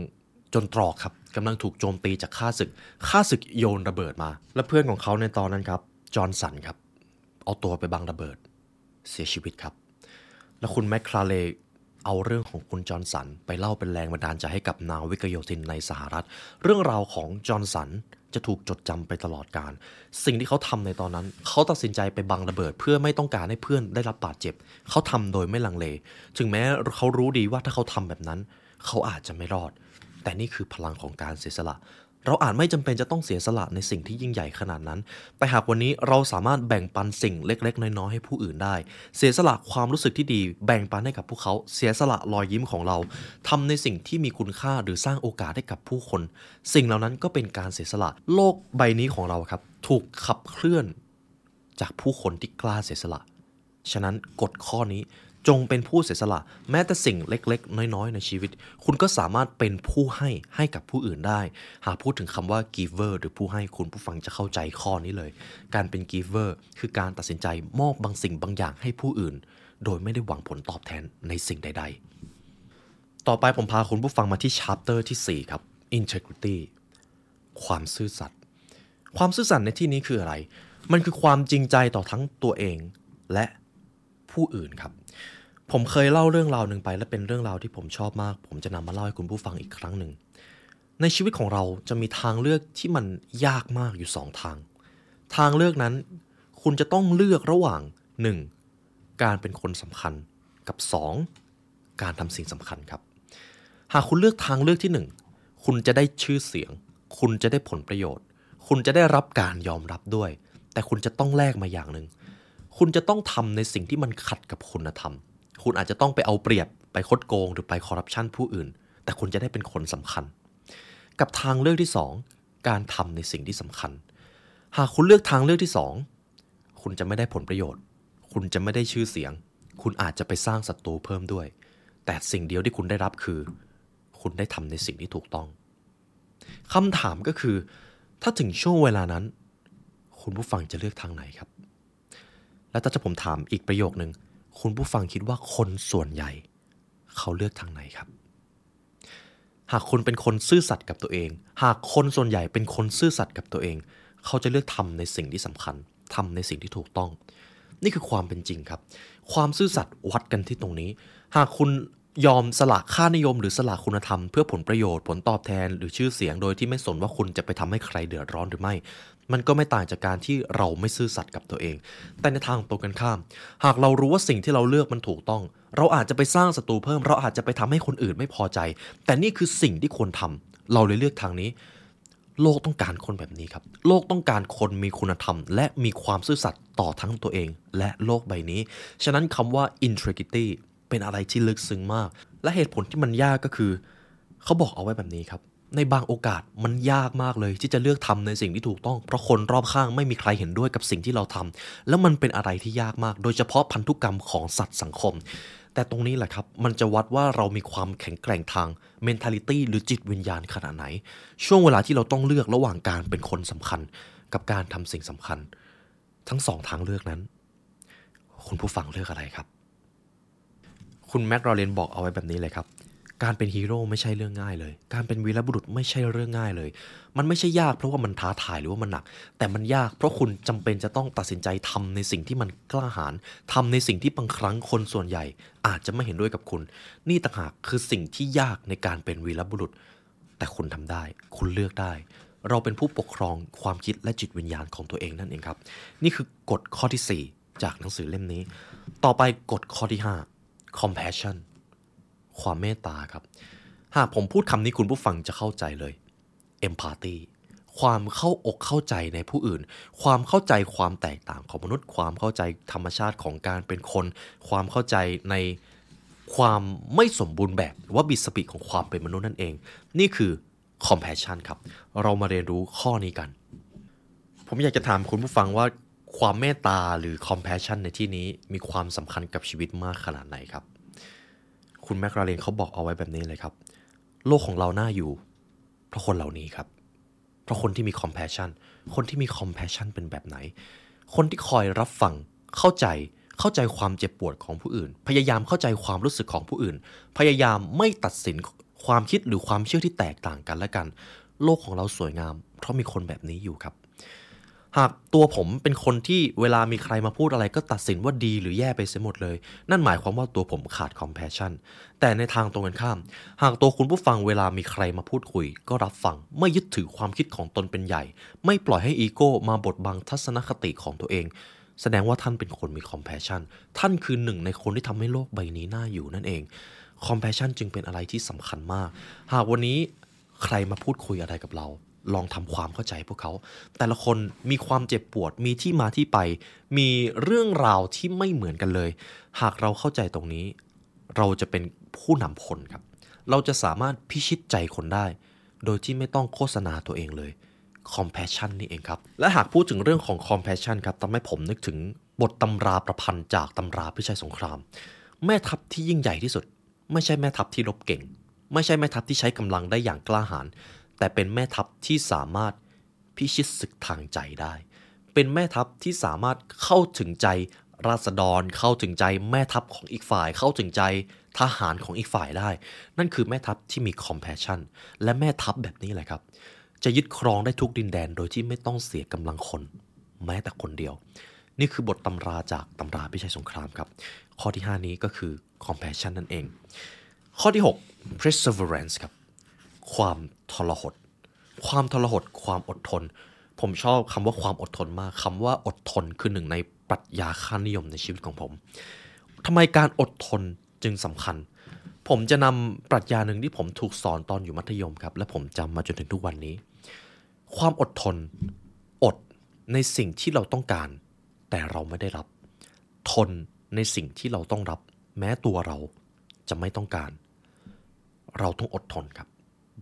Speaker 1: จนตรอกครับกำลังถูกโจมตีจากข้าศึกข้าศึกโยนระเบิดมา และเพื่อนของเขาในตอนนั้นครับจอห์นสันครับ เอาตัวไปบังระเบิด เสียชีวิตครับ และคุณแมคคลาเล เอาเรื่องของคุณจอห์นสัน ไปเล่าเป็นแรงบันดาลใจให้กับนาวิกโยธินในสหรัฐ เรื่องราวของจอห์นสันจะถูกจดจำไปตลอดการ สิ่งที่เขาทำในตอนนั้น เขาตัดสินใจไปบังระเบิด เพื่อไม่ต้องการให้เพื่อนได้รับบาดเจ็บ เขาทำโดยไม่ลังเล ถึงแม้เขารู้ดีว่าถ้าเขาทำแบบนั้น เขาอาจจะไม่รอด แต่นี่คือพลังของการเสียสละ เราอาจไม่จำเป็นจะต้องเสียสละในสิ่งที่ยิ่งใหญ่ขนาดนั้น แต่หากวันนี้เราสามารถแบ่งปันสิ่งเล็ก ๆ น้อยๆให้ผู้อื่นได้ เสียสละความรู้สึกที่ดี แบ่งปันให้กับพวกเขา เสียสละรอยยิ้มของเราทำในสิ่งที่มีคุณค่าหรือสร้างโอกาสให้กับผู้คน สิ่งเหล่านั้นก็เป็นการเสียสละโลกใบนี้ของเราครับ ถูกขับเคลื่อนจากผู้คนที่กล้าเสียสละ ฉะนั้นกฎข้อนี้ จงเป็นผู้เสียสละแม้แต่สิ่งเล็กๆ น้อยๆ ในชีวิต คุณก็สามารถเป็นผู้ให้ให้กับผู้อื่นได้ หากพูดถึงคำว่า giver หรือผู้ให้คุณผู้ฟังจะเข้าใจข้อนี้เลย การเป็น giver คือการตัดสินใจมอบบางสิ่งบางอย่างให้ผู้อื่น โดยไม่ได้หวังผลตอบแทนในสิ่งใด ๆ ต่อไปผมพาคุณผู้ฟังมาที่ chapter ที่ 4 ครับ integrity ความซื่อสัตย์ความซื่อสัตย์ในที่นี้คืออะไร มันคือความจริงใจต่อทั้งตัวเองและผู้อื่นครับ ผมเคยเล่าเรื่องราวหนึ่งไป และเป็นเรื่องราวที่ผมชอบมาก ผมจะนำมาเล่าให้คุณผู้ฟังอีกครั้งหนึ่ง ในชีวิตของเราจะมีทางเลือกที่มันยากมากอยู่สองทาง ทางเลือกนั้น คุณจะต้องเลือกระหว่าง 1. การเป็นคนสำคัญกับ 2. การทำสิ่งสำคัญครับ หากคุณเลือกทางเลือกที่ 1 คุณจะได้ชื่อเสียง คุณจะได้ผลประโยชน์ คุณจะได้รับการยอมรับด้วย แต่คุณจะต้องแลกมาอย่างหนึ่งคุณจะต้องทำในสิ่งที่มันขัดกับคุณธรรม คุณอาจจะต้องไปเอาเปรียบไปคดโกงหรือไปคอร์รัปชันผู้อื่น แต่คุณจะได้เป็นคนสำคัญ กับทางเลือกที่ 2 การทำในสิ่งที่สำคัญ หากคุณเลือกทางเลือกที่ 2 คุณจะไม่ได้ผลประโยชน์ คุณจะไม่ได้ชื่อเสียง คุณอาจจะไปสร้างศัตรูเพิ่มด้วย แต่สิ่งเดียวที่คุณได้รับคือ คุณได้ทำในสิ่งที่ถูกต้องคำถามก็คือ ถ้าถึงช่วงเวลานั้น คุณผู้ฟังจะเลือกทางไหนครับ แล้วถ้าจะผมถามอีกประโยคนึง คุณผู้ฟังคิดว่าคนส่วนใหญ่ เขาเลือกทางไหนครับ หากคุณเป็นคนซื่อสัตย์กับตัวเอง หากคนส่วนใหญ่เป็นคนซื่อสัตย์กับตัวเอง เขาจะเลือกทำในสิ่งที่สำคัญทำในสิ่งที่ถูกต้อง นี่คือความเป็นจริงครับ ความซื่อสัตย์วัดกันที่ตรงนี้ หากคุณยอมสละค่านิยมหรือสละคุณธรรมเพื่อผลประโยชน์ผลตอบแทน หรือชื่อเสียงโดยที่ไม่สนว่าคุณจะไปทำให้ใครเดือดร้อนหรือไม่ มันก็ไม่ต่างจากการที่เราไม่ซื่อสัตย์กับตัวเอง แต่ในทางตรงกันข้าม หากเรารู้ว่าสิ่งที่เราเลือกมันถูกต้อง เราอาจจะไปสร้างศัตรูเพิ่ม เราอาจจะไปทำให้คนอื่นไม่พอใจ แต่นี่คือสิ่งที่ควรทำเราเลยเลือกทางนี้ โลกต้องการคนแบบนี้ครับ โลกต้องการคนมีคุณธรรม และมีความซื่อสัตย์ต่อทั้งตัวเอง และโลกใบนี้ ฉะนั้นคำว่า integrity เป็นอะไรที่ลึกซึ้งมาก และเหตุผลที่มันยากก็คือ เขาบอกเอาไว้แบบนี้ครับ ในบางโอกาสมันยากมากเลย ที่จะเลือกทำในสิ่งที่ถูกต้อง เพราะคนรอบข้างไม่มีใครเห็นด้วยกับสิ่งที่เราทำแล้วมันเป็นอะไรที่ยากมาก โดยเฉพาะพันธุกรรมของสัตว์สังคม แต่ตรงนี้แหละครับ มันจะวัดว่าเรามีความแข็งแกร่งทาง mentality หรือจิตวิญญาณขนาดไหน ช่วงเวลาที่เราต้องเลือกระหว่างการเป็นคนสำคัญ กับการทำสิ่งสำคัญ ทั้งสองทางเลือกนั้น คุณผู้ฟังเลือกอะไรครับ คุณแม็กรอเรนบอกเอาไว้แบบนี้เลยครับ การเป็นฮีโร่ไม่ใช่เรื่องง่ายเลย การเป็นวีรบุรุษไม่ใช่เรื่องง่ายเลย มันไม่ใช่ยากเพราะว่ามันท้าทายหรือว่ามันหนัก แต่มันยากเพราะคุณจำเป็นจะต้องตัดสินใจทำในสิ่งที่มันกล้าหาญทำในสิ่งที่บางครั้งคนส่วนใหญ่ อาจจะไม่เห็นด้วยกับคุณ นี่ต่างหากคือสิ่งที่ยากในการเป็นวีรบุรุษ แต่คุณทำได้ คุณเลือกได้ เราเป็นผู้ปกครองความคิดและจิตวิญญาณของตัวเองนั่นเองครับ นี่คือกฎข้อที่ 4 จากหนังสือเล่มนี้ ต่อไปกฎข้อที่ 5 compassion ความเมตตาครับ หากผมพูดคำนี้คุณผู้ฟังจะเข้าใจเลย empathy ความเข้าอกเข้าใจในผู้อื่น ความเข้าใจความแตกต่างของมนุษย์ ความเข้าใจธรรมชาติของการเป็นคน ความเข้าใจในความไม่สมบูรณ์แบบว่าบิดสปีดของความเป็นมนุษย์นั่นเอง นี่คือ compassion ครับ เรามาเรียนรู้ข้อนี้กัน ผมอยากจะถามคุณผู้ฟังว่าความเมตตาหรือ compassion ในที่นี้มีความสำคัญกับชีวิตมากขนาดไหนครับ คุณแมคราเรนเขาบอกเอาไว้แบบนี้เลยครับ โลกของเราน่าอยู่ เพราะคนเหล่านี้ครับ เพราะคนที่มี compassion คนที่มี compassion เป็นแบบไหน คนที่คอยรับฟังเข้าใจเข้าใจความเจ็บปวดของผู้อื่น พยายามเข้าใจความรู้สึกของผู้อื่น พยายามไม่ตัดสินความคิดหรือความเชื่อที่แตกต่างกันและกัน โลกของเราสวยงาม เพราะมีคนแบบนี้อยู่ครับ หากตัวผมเป็นคนที่เวลามีใครมาพูดอะไรก็ตัดสินว่าดีหรือแย่ไปเสียหมดเลย นั่นหมายความว่าตัวผมขาด compassion แต่ในทางตรงกันข้าม หากตัวคุณผู้ฟังเวลามีใครมาพูดคุย ก็รับฟังไม่ยึดถือความคิดของตนเป็นใหญ่ ไม่ปล่อยให้อีโก้มาบดบังทัศนคติของตัวเอง แสดงว่าท่านเป็นคนมี compassion ท่านคือหนึ่งในคนที่ทำให้โลกใบนี้น่าอยู่นั่นเอง compassion จึงเป็นอะไรที่สำคัญมาก หากวันนี้ใครมาพูดคุยอะไรกับเรา ลองทำความเข้าใจพวกเขา แต่ละคนมีความเจ็บปวดมีที่มาที่ไป มีเรื่องราวที่ไม่เหมือนกันเลย หากเราเข้าใจตรงนี้ เราจะเป็นผู้นำคนครับ เราจะสามารถพิชิตใจคนได้ โดยที่ไม่ต้องโฆษณาตัวเองเลย compassion นี่เองครับ และหากพูดถึงเรื่องของ compassion ครับทำให้ผมนึกถึงบทตำราประพันธ์จากตำราพิชัยสงคราม แม่ทัพที่ยิ่งใหญ่ที่สุด ไม่ใช่แม่ทัพที่รบเก่ง ไม่ใช่แม่ทัพที่ใช้กำลังได้อย่างกล้าหาญ แต่เป็นแม่ทัพที่สามารถพิชิตศึกทางใจได้ เป็นแม่ทัพที่สามารถเข้าถึงใจราษฎร เข้าถึงใจแม่ทัพของอีกฝ่าย เข้าถึงใจทหารของอีกฝ่ายได้ นั่นคือแม่ทัพที่มี compassion และแม่ทัพแบบนี้แหละครับ จะยึดครองได้ทุกดินแดนโดยที่ไม่ต้องเสียกำลังคน แม้แต่คนเดียว นี่คือบทตำราจากตำราพิชัยสงครามครับ ข้อที่ 5 นี้ก็คือ compassion นั่นเอง ข้อที่ 6 perseverance ครับ ความทรหด ความทรหดความอดทน ผมชอบคำว่าความอดทนมากคำว่าอดทนคือหนึ่งในปรัชญาค่านิยมในชีวิตของผมทำไมการอดทนจึงสำคัญ ผมจะนำปรัชญาหนึ่งที่ผมถูกสอนตอนอยู่มัธยมครับ และผมจำมาจนถึงทุกวันนี้ ความอดทนอดในสิ่งที่เราต้องการ แต่เราไม่ได้รับ ทนในสิ่งที่เราต้องรับ แม้ตัวเราจะไม่ต้องการ เราต้องอดทนครับ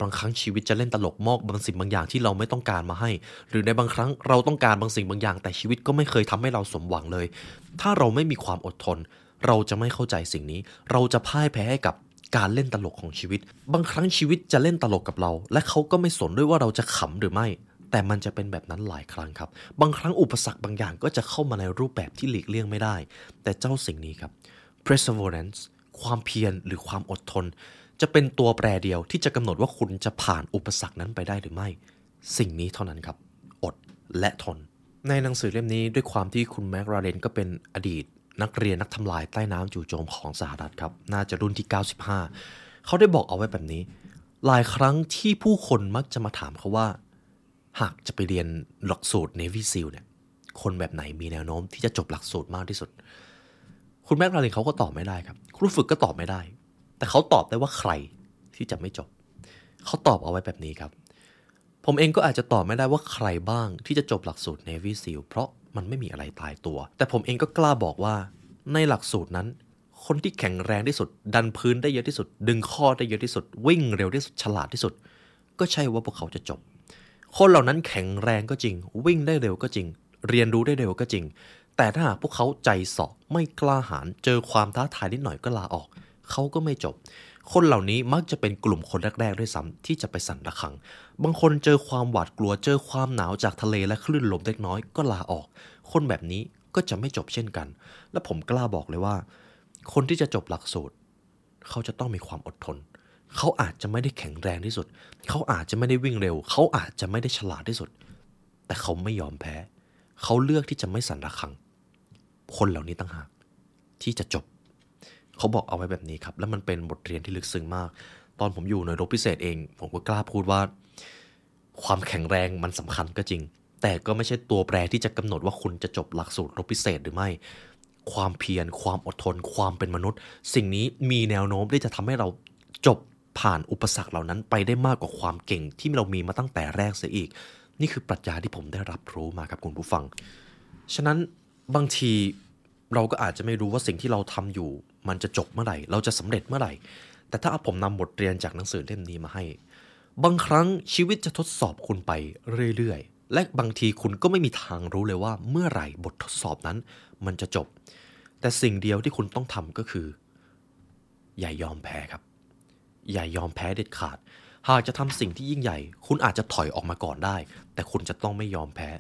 Speaker 1: บางครั้งชีวิตจะเล่นตลกมอกบางสิ่งบางอย่างที่เราไม่ต้องการมาให้ หรือในบางครั้งเราต้องการบางสิ่งบางอย่าง แต่ชีวิตก็ไม่เคยทำให้เราสมหวังเลย ถ้าเราไม่มีความอดทน เราจะไม่เข้าใจสิ่งนี้ เราจะพ่ายแพ้ให้กับการเล่นตลกของชีวิต บางครั้งชีวิตจะเล่นตลกกับเรา และเขาก็ไม่สนด้วยว่าเราจะขำหรือไม่แต่มันจะเป็นแบบนั้นหลายครั้งครับ บางครั้งอุปสรรคบางอย่างก็จะเข้ามาในรูปแบบที่หลีกเลี่ยงไม่ได้ แต่เจ้าสิ่งนี้ครับ perseverance ความเพียรหรือความอดทน จะเป็นตัวแปรเดียวที่จะกำหนดว่าคุณจะผ่านอุปสรรคนั้นไปได้หรือไม่ สิ่งนี้เท่านั้นครับ อดและทน ในหนังสือเล่มนี้ด้วยความที่คุณแม็กราเรนก็เป็นอดีต นักเรียนนักทำลายใต้น้ำจู่โจมของสหรัฐครับ น่าจะรุ่นที่ 95 เขาได้บอกเอาไว้แบบนี้ หลายครั้งที่ผู้คนมักจะมาถามเขาว่า หากจะไปเรียนหลักสูตร Navy SEAL เนี่ย คนแบบไหนมีแนวโน้มที่จะจบหลักสูตรมากที่สุด คุณแม็กราเรนเขาก็ตอบไม่ได้ครับครูฝึกก็ตอบไม่ได้ แต่เขาตอบได้ว่าใครที่จะไม่จบ เขาตอบเอาไว้แบบนี้ครับ ผมเองก็อาจจะตอบไม่ได้ว่าใครบ้างที่จะจบหลักสูตร Navy SEAL เพราะมันไม่มีอะไรตายตัว แต่ผมเองก็กล้าบอกว่า ในหลักสูตรนั้น คนที่แข็งแรงที่สุด ดันพื้นได้เยอะที่สุด ดึงข้อได้เยอะที่สุด วิ่งเร็วที่สุดฉลาดที่สุด ก็ใช่ว่าพวกเขาจะจบ คนเหล่านั้นแข็งแรงก็จริง วิ่งได้เร็วก็จริง เรียนรู้ได้เร็วก็จริง แต่ถ้าหากพวกเขาใจสอบไม่กล้าหาญเจอความท้าทายนิดหน่อยก็ลาออก เขาก็ไม่จบ คนเหล่านี้มักจะเป็นกลุ่มคนแรกๆด้วยซ้ำที่จะไปสั่นระฆัง บางคนเจอความหวาดกลัวเจอความหนาวจากทะเลและคลื่นลมเล็กน้อยก็ลาออก คนแบบนี้ก็จะไม่จบเช่นกัน และผมกล้าบอกเลยว่า คนที่จะจบหลักสูตร เขาจะต้องมีความอดทน เขาอาจจะไม่ได้แข็งแรงที่สุด เขาอาจจะไม่ได้วิ่งเร็ว เขาอาจจะไม่ได้ฉลาดที่สุด แต่เขาไม่ยอมแพ้ เขาเลือกที่จะไม่สั่นระฆัง คนเหล่านี้ตั้งหากที่จะจบ เขาบอกเอาไว้แบบนี้ครับ แล้วมันเป็นบทเรียนที่ลึกซึ้งมาก ตอนผมอยู่ในรบพิเศษเอง ผมก็กล้าพูดว่า ความแข็งแรงมันสำคัญก็จริง แต่ก็ไม่ใช่ตัวแปรที่จะกำหนดว่าคุณจะจบหลักสูตรรบพิเศษหรือไม่ ความเพียร ความอดทน ความเป็นมนุษย์ สิ่งนี้มีแนวโน้มที่จะทำให้เราจบผ่านอุปสรรคเหล่านั้นไปได้มากกว่าความเก่งที่เรามีมาตั้งแต่แรกเสียอีก นี่คือปรัชญาที่ผมได้รับรู้มาครับคุณผู้ฟัง ฉะนั้นบางที เราก็อาจจะไม่รู้ว่าสิ่งที่เราทำอยู่ มันจะจบเมื่อไหร่ เราจะสำเร็จเมื่อไหร่ แต่ถ้าผมนำบทเรียนจากหนังสือเล่มนี้มาให้ บางครั้งชีวิตจะทดสอบคุณไปเรื่อยๆ และบางทีคุณก็ไม่มีทางรู้เลยว่าเมื่อไหร่บททดสอบนั้น มันจะจบ แต่สิ่งเดียวที่คุณต้องทำก็คือ อย่ายอมแพ้ครับ อย่ายอมแพ้เด็ดขาด หากจะทำสิ่งที่ยิ่งใหญ่ คุณอาจจะถอยออกมาก่อนได้ แต่คุณจะต้องไม่ยอมแพ้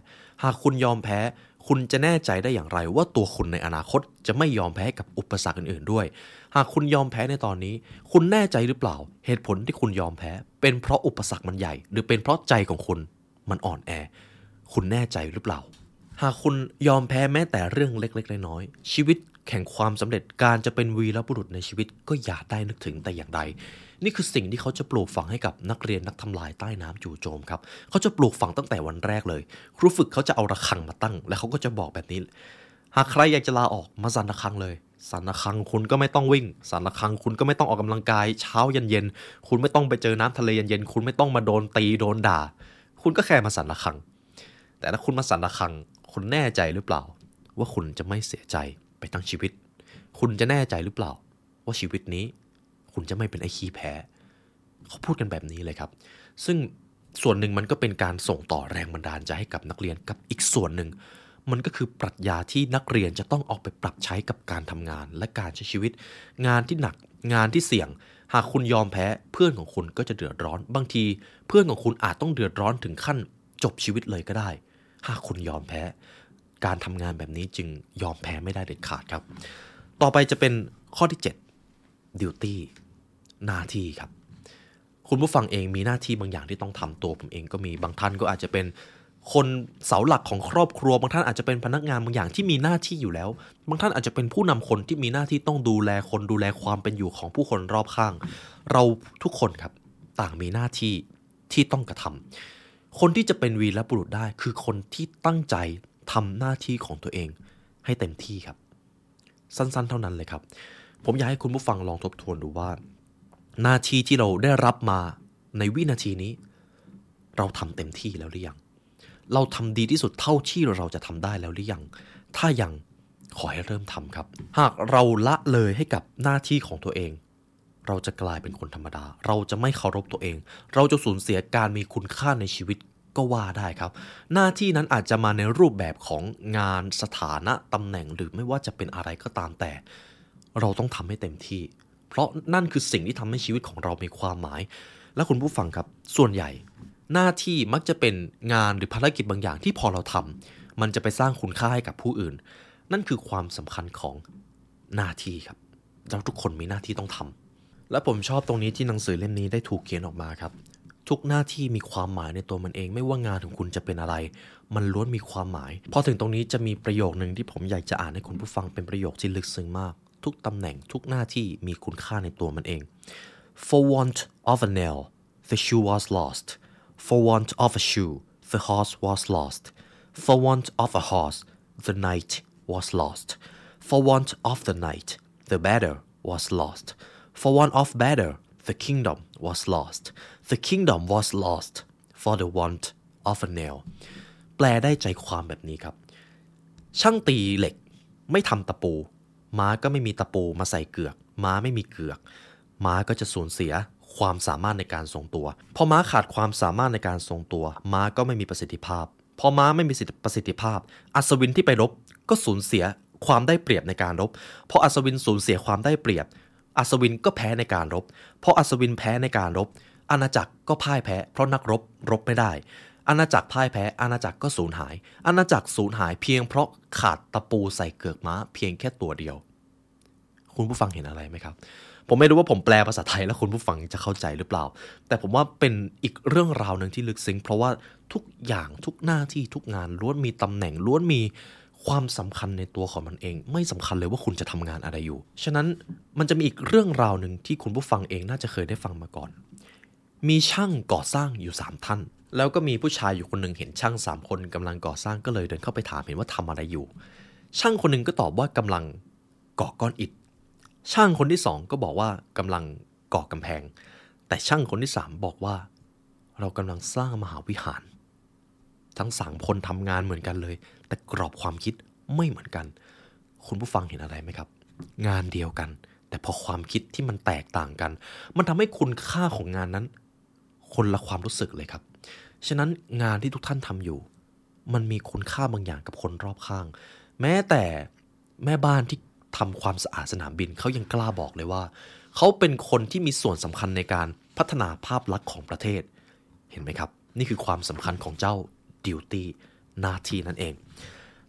Speaker 1: หากคุณยอมแพ้ คุณจะแน่ใจได้อย่างไรว่าตัวคุณในอนาคตจะไม่ยอมแพ้กับอุปสรรคอื่นๆด้วย หากคุณยอมแพ้ในตอนนี้ คุณแน่ใจหรือเปล่า เหตุผลที่คุณยอมแพ้ เป็นเพราะอุปสรรคมันใหญ่ หรือเป็นเพราะใจของคุณมันอ่อนแอ คุณแน่ใจหรือเปล่า หากคุณยอมแพ้แม้แต่เรื่องเล็กๆน้อยๆชีวิตแข่งความสำเร็จการจะเป็นวีรบุรุษในชีวิตก็อย่าได้นึกถึงแต่อย่างใด นี่คือสิ่งที่เขาจะปลูกฝังให้กับนักเรียนนักทำลายใต้น้ำจู่โจมครับเขาจะปลูกฝังตั้งแต่วันแรกเลย ครูฝึกเขาจะเอาระฆังมาตั้ง และเขาก็จะบอกแบบนี้ หากใครอยากจะลาออกมาสั่นระฆังเลยสั่นระฆังคุณก็ไม่ต้องวิ่งสั่นระฆังคุณก็ไม่ต้องออกกำลังกายเช้าเย็นๆคุณไม่ต้องไปเจอน้ำทะเลเย็นๆคุณไม่ต้องมาโดนตีโดนด่า คุณก็แค่มาสั่นระฆัง แต่ถ้าคุณมาสั่นระฆัง คุณแน่ใจหรือเปล่า ว่าคุณจะไม่เสียใจไปทั้งชีวิต คุณจะแน่ใจหรือเปล่า ว่าชีวิตนี้ คุณจะไม่เป็นไอ้ขี้แพ้ เขาพูดกันแบบนี้เลยครับ ซึ่งส่วนหนึ่งมันก็เป็นการส่งต่อแรงบันดาลใจให้กับนักเรียนกับอีกส่วนหนึ่ง มันก็คือปรัชญาที่นักเรียนจะต้องออกไปปรับใช้กับการทำงาน และการใช้ชีวิต งานที่หนักงานที่เสี่ยง หากคุณยอมแพ้เพื่อนของคุณก็จะเดือดร้อน บางทีเพื่อนของคุณอาจต้องเดือดร้อนถึงขั้นจบชีวิตเลยก็ได้ หากคุณยอมแพ้ การทำงานแบบนี้จึงยอมแพ้ไม่ได้เด็ดขาดครับ ต่อไปจะเป็นข้อที่ 7 duty หน้าที่ครับ คุณผู้ฟังเองมีหน้าที่บางอย่างที่ต้องทำตัวผมเองก็มีบางท่านก็อาจจะเป็นคนเสาหลักของครอบครัว บางท่านอาจจะเป็นพนักงานบางอย่างที่มีหน้าที่อยู่แล้ว บางท่านอาจจะเป็นผู้นำคนที่มีหน้าที่ต้องดูแลคนดูแลความเป็นอยู่ของผู้คนรอบข้าง เราทุกคนครับต่างมีหน้าที่ที่ต้องกระทำคนที่จะเป็นวีรบุรุษได้คือคนที่ตั้งใจทำหน้าที่ของตัวเอง ให้เต็มที่ครับ สั้นๆ เท่านั้นเลยครับ ผมอยากให้คุณผู้ฟังลองทบทวนดูว่า หน้าที่ที่เราได้รับมาในวินาทีนี้ เราทำเต็มที่แล้วหรือยัง เราทำดีที่สุดเท่าที่เราจะทำได้แล้วหรือยัง ถ้ายังขอให้เริ่มทำครับ หากเราละเลยให้กับหน้าที่ของตัวเอง เราจะกลายเป็นคนธรรมดา เราจะไม่เคารพตัวเอง เราจะสูญเสียการมีคุณค่าในชีวิตก็ว่าได้ครับ หน้าที่นั้นอาจจะมาในรูปแบบของงานสถานะตำแหน่งหรือไม่ว่าจะเป็นอะไรก็ตามแต่ เราต้องทำให้เต็มที่ เพราะนั่นคือสิ่งที่ทำให้ชีวิตของเรามีความหมาย และคุณผู้ฟังครับ ส่วนใหญ่ หน้าที่มักจะเป็นงานหรือภารกิจบางอย่างที่พอเราทำมันจะไปสร้างคุณค่าให้กับผู้อื่น นั่นคือความสำคัญของหน้าที่ครับ เราทุกคนมีหน้าที่ต้องทำและผมชอบตรงนี้ที่หนังสือเล่มนี้ได้ถูกเขียนออกมาครับ ทุกหน้าที่มีความหมายในตัวมันเอง ไม่ว่างานของคุณจะเป็นอะไร มันล้วนมีความหมาย พอถึงตรงนี้จะมีประโยคหนึ่งที่ผมอยากจะอ่านให้คุณผู้ฟังเป็นประโยคที่ลึกซึ้งมาก ทุกตำแหน่งทุกหน้าที่มีคุณค่าในตัวมันเอง For want of a nail the shoe was lost For want of a shoe the horse was lost For want of a horse the knight was lost For want of the knight the battle was lost For want of battle the kingdom was lost The kingdom was lost for the want of a nail แปลได้ใจความแบบนี้ครับ ช่างตีเหล็กไม่ทำตะปู ม้าก็ไม่มีตะปูมาใส่เกือก ม้าไม่มีเกือก ม้าก็จะสูญเสียความสามารถในการทรงตัว พอม้าขาดความสามารถในการทรงตัว ม้าก็ไม่มีประสิทธิภาพ พอม้าไม่มีประสิทธิภาพ อัศวินที่ไปรบก็สูญเสียความได้เปรียบในการรบ พออัศวินสูญเสียความได้เปรียบ อัศวินก็แพ้ในการรบ พออัศวินแพ้ในการรบ อาณาจักรก็พ่ายแพ้ เพราะนักรบรบไม่ได้ อาณาจักรพ่ายแพ้อาณาจักรก็สูญหาย อาณาจักรสูญหายเพียงเพราะขาดตะปูใส่เกือกม้า เพียงแค่ตัวเดียว คุณผู้ฟังเห็นอะไรไหมครับ ผมไม่รู้ว่าผมแปลภาษาไทยแล้วคุณผู้ฟังจะเข้าใจหรือเปล่า แต่ผมว่าเป็นอีกเรื่องราวหนึ่งที่ลึกซึ้งเพราะว่าทุกอย่างทุกหน้าที่ทุกงานล้วนมีตำแหน่งล้วนมีความสำคัญในตัวของมันเอง ไม่สำคัญเลยว่าคุณจะทำงานอะไรอยู่ ฉะนั้นมันจะมีอีกเรื่องราวหนึ่งที่คุณผู้ฟังเองน่าจะเคยได้ฟังมาก่อน มีช่างก่อสร้างอยู่ 3 ท่าน แล้วก็มีผู้ชายอยู่คนหนึ่งเห็นช่าง3คนกำลังก่อสร้างก็เลยเดินเข้าไปถามเห็นว่าทำอะไรอยู่ ช่างคนหนึ่งก็ตอบว่ากำลังก่อก้อนอิฐ ช่างคนที่สองก็บอกว่ากำลังก่อกำแพง แต่ช่างคนที่สามบอกว่า เรากำลังสร้างมหาวิหาร ทั้งสามคนทำงานเหมือนกันเลย แต่กรอบความคิดไม่เหมือนกัน คุณผู้ฟังเห็นอะไรไหมครับ งานเดียวกัน แต่พอความคิดที่มันแตกต่างกัน มันทำให้คุณค่าของงานนั้น คนละความรู้สึกเลยครับ ฉะนั้นงานที่ทุกท่านทำอยู่ มันมีคุณค่าบางอย่างกับคนรอบข้าง แม้แต่แม่บ้านที่ทำความสะอาดสนามบินเขายังกล้าบอกเลยว่า เขาเป็นคนที่มีส่วนสำคัญในการพัฒนาภาพลักษณ์ของประเทศ เห็นไหมครับ นี่คือความสำคัญของเจ้าดิวตี้หน้าที่นั่นเอง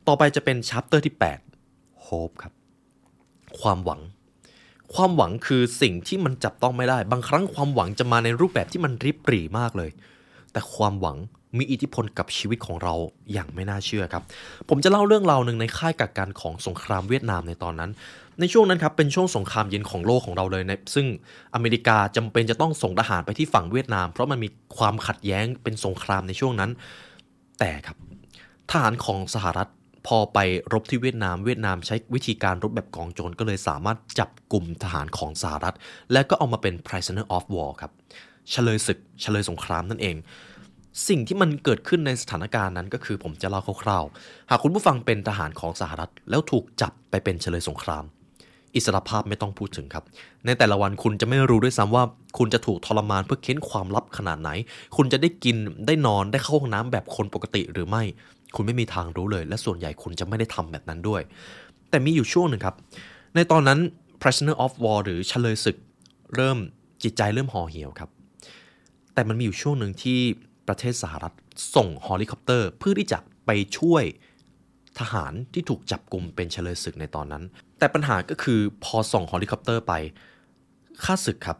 Speaker 1: ต่อไปจะเป็นชัปเตอร์ที่8 hope ครับ ความหวัง ความหวังคือสิ่งที่มันจับต้องไม่ได้ บางครั้งความหวังจะมาในรูปแบบที่มันริบหรี่มากเลย แต่ความหวังมีอิทธิพลกับชีวิตของเราอย่างไม่น่าเชื่อครับ ผมจะเล่าเรื่องราวหนึ่งในค่ายกักกันของสงครามเวียดนามในตอนนั้น ในช่วงนั้นครับเป็นช่วงสงครามเย็นของโลกของเราเลยนะซึ่งอเมริกาจำเป็นจะต้องส่งทหารไปที่ฝั่งเวียดนาม เพราะมันมีความขัดแย้งเป็นสงครามในช่วงนั้น แต่ครับทหารของสหรัฐพอไปรบที่เวียดนาม เวียดนามใช้วิธีการรบแบบกองโจรก็เลยสามารถจับกลุ่มทหารของสหรัฐ และก็เอามาเป็น prisoner of war ครับ เฉลยศึกเฉลยสงครามนั่นเอง สิ่งที่มันเกิดขึ้นในสถานการณ์นั้นก็คือผมจะเล่าคร่าวๆ หากคุณผู้ฟังเป็นทหารของสหรัฐ แล้วถูกจับไปเป็นเฉลยสงคราม อิสรภาพไม่ต้องพูดถึงครับ ในแต่ละวันคุณจะไม่รู้ด้วยซ้ำว่า คุณจะถูกทรมานเพื่อเค้นความลับขนาดไหน คุณจะได้กินได้นอนได้เข้าห้องน้ำแบบคนปกติหรือไม่ คุณไม่มีทางรู้เลย และส่วนใหญ่คุณจะไม่ได้ทำแบบนั้นด้วย แต่มีอยู่ช่วงหนึ่งครับ ในตอนนั้น prisoner of war หรือเชลยศึก เริ่มจิตใจเริ่มห่อเหี่ยวครับ แต่มันมีอยู่ช่วงหนึ่งที่ประเทศสหรัฐส่งเฮลิคอปเตอร์ เพื่อที่จะไปช่วยทหารที่ถูกจับกลุ่มเป็นเฉลยศึกในตอนนั้น แต่ปัญหาก็คือพอส่งเฮลิคอปเตอร์ไปข้าศึกครับ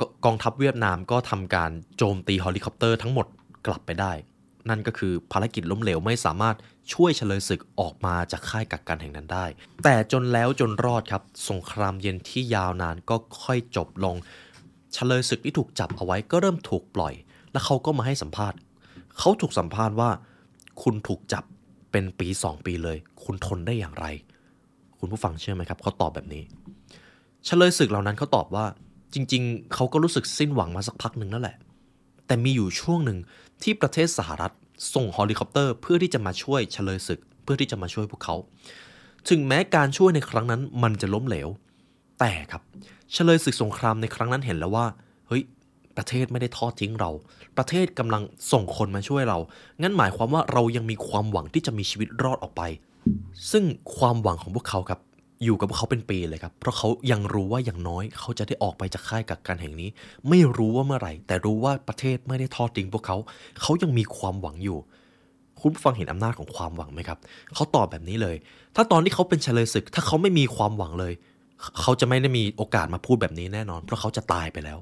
Speaker 1: กองทัพเวียดนามก็ทำการโจมตีเฮลิคอปเตอร์ทั้งหมดกลับไปได้ นั่นก็คือภารกิจล้มเหลวไม่สามารถช่วยเชลยศึกออกมาจากค่ายกักกันแห่งนั้นได้ แต่จนแล้วจนรอดครับ สงครามเย็นที่ยาวนานก็ค่อยจบลง เฉลยศึกที่ถูกจับเอาไว้ก็เริ่มถูกปล่อย แล้วเขาก็มาให้สัมภาษณ์ เขาถูกสัมภาษณ์ว่า คุณถูกจับเป็นปี 2 ปีเลย คุณทนได้อย่างไร คุณผู้ฟังเชื่อไหมครับ เขาตอบแบบนี้เฉลยศึกเหล่านั้นเขาตอบว่า จริง ๆ เขาก็รู้สึกสิ้นหวังมาสักพักหนึ่งแล้วแหละ แต่มีอยู่ช่วงหนึ่งที่ประเทศสหรัฐ ส่งเฮลิคอปเตอร์เพื่อที่จะมาช่วยเชลยศึก เพื่อที่จะมาช่วยพวกเขา ถึงแม้การช่วยในครั้งนั้นมันจะล้มเหลว แต่ครับเชลยศึกสงครามในครั้งนั้นเห็นแล้วว่า เฮ้ย ประเทศไม่ได้ทอดทิ้งเรา ประเทศกำลังส่งคนมาช่วยเรา งั้นหมายความว่าเรายังมีความหวังที่จะมีชีวิตรอดออกไป ซึ่งความหวังของพวกเขาครับอยู่กับพวกเขาเป็นปีเลยครับ เพราะเขายังรู้ว่าอย่างน้อยเขาจะได้ออกไปจากค่ายกักกันแห่งนี้ ไม่รู้ว่าเมื่อไหร่ แต่รู้ว่าประเทศไม่ได้ทอดทิ้งพวกเขา เขายังมีความหวังอยู่ คุณผู้ฟังเห็นอำนาจของความหวังไหมครับ เขาตอบแบบนี้เลย ถ้าตอนที่เขาเป็นเฉลยศึก ถ้าเขาไม่มีความหวังเลย เขาจะไม่ได้มีโอกาสมาพูดแบบนี้แน่นอน เพราะเขาจะตายไปแล้ว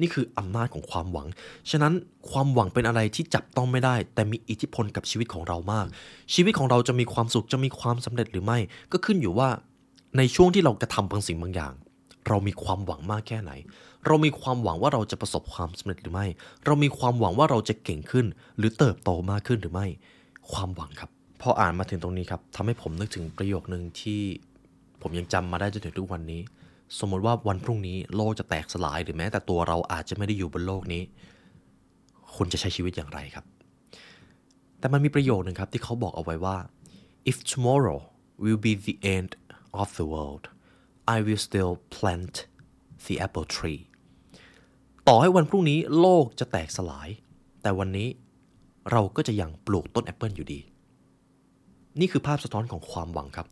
Speaker 1: นี่คืออำนาจของความหวัง ฉะนั้นความหวังเป็นอะไรที่จับต้องไม่ได้ แต่มีอิทธิพลกับชีวิตของเรามาก ชีวิตของเราจะมีความสุขจะมีความสำเร็จหรือไม่ ก็ขึ้นอยู่ว่า ในช่วงที่เรากระทำบางสิ่งบางอย่าง เรามีความหวังมากแค่ไหน เรามีความหวังว่าเราจะประสบความสำเร็จหรือไม่ เรามีความหวังว่าเราจะเก่งขึ้น หรือเติบโตมากขึ้นหรือไม่ ความหวังครับพออ่านมาถึงตรงนี้ครับทำให้ผมนึกถึงประโยคนึงที่ ผมยังจำมาได้จนถึงทุกวันนี้ สมมติว่าวันพรุ่งนี้โลกจะแตกสลายหรือแม้แต่ตัวเราอาจจะไม่ได้อยู่บนโลกนี้ คุณจะใช้ชีวิตอย่างไรครับ แต่มันมีประโยคนึงครับที่เขาบอกเอาไว้ว่า if tomorrow will be the end of the world I will still plant the apple tree ต่อให้วันพรุ่งนี้โลกจะแตกสลาย แต่วันนี้เราก็จะยังปลูกต้นแอปเปิลอยู่ดี นี่คือภาพสะท้อนของความหวังครับ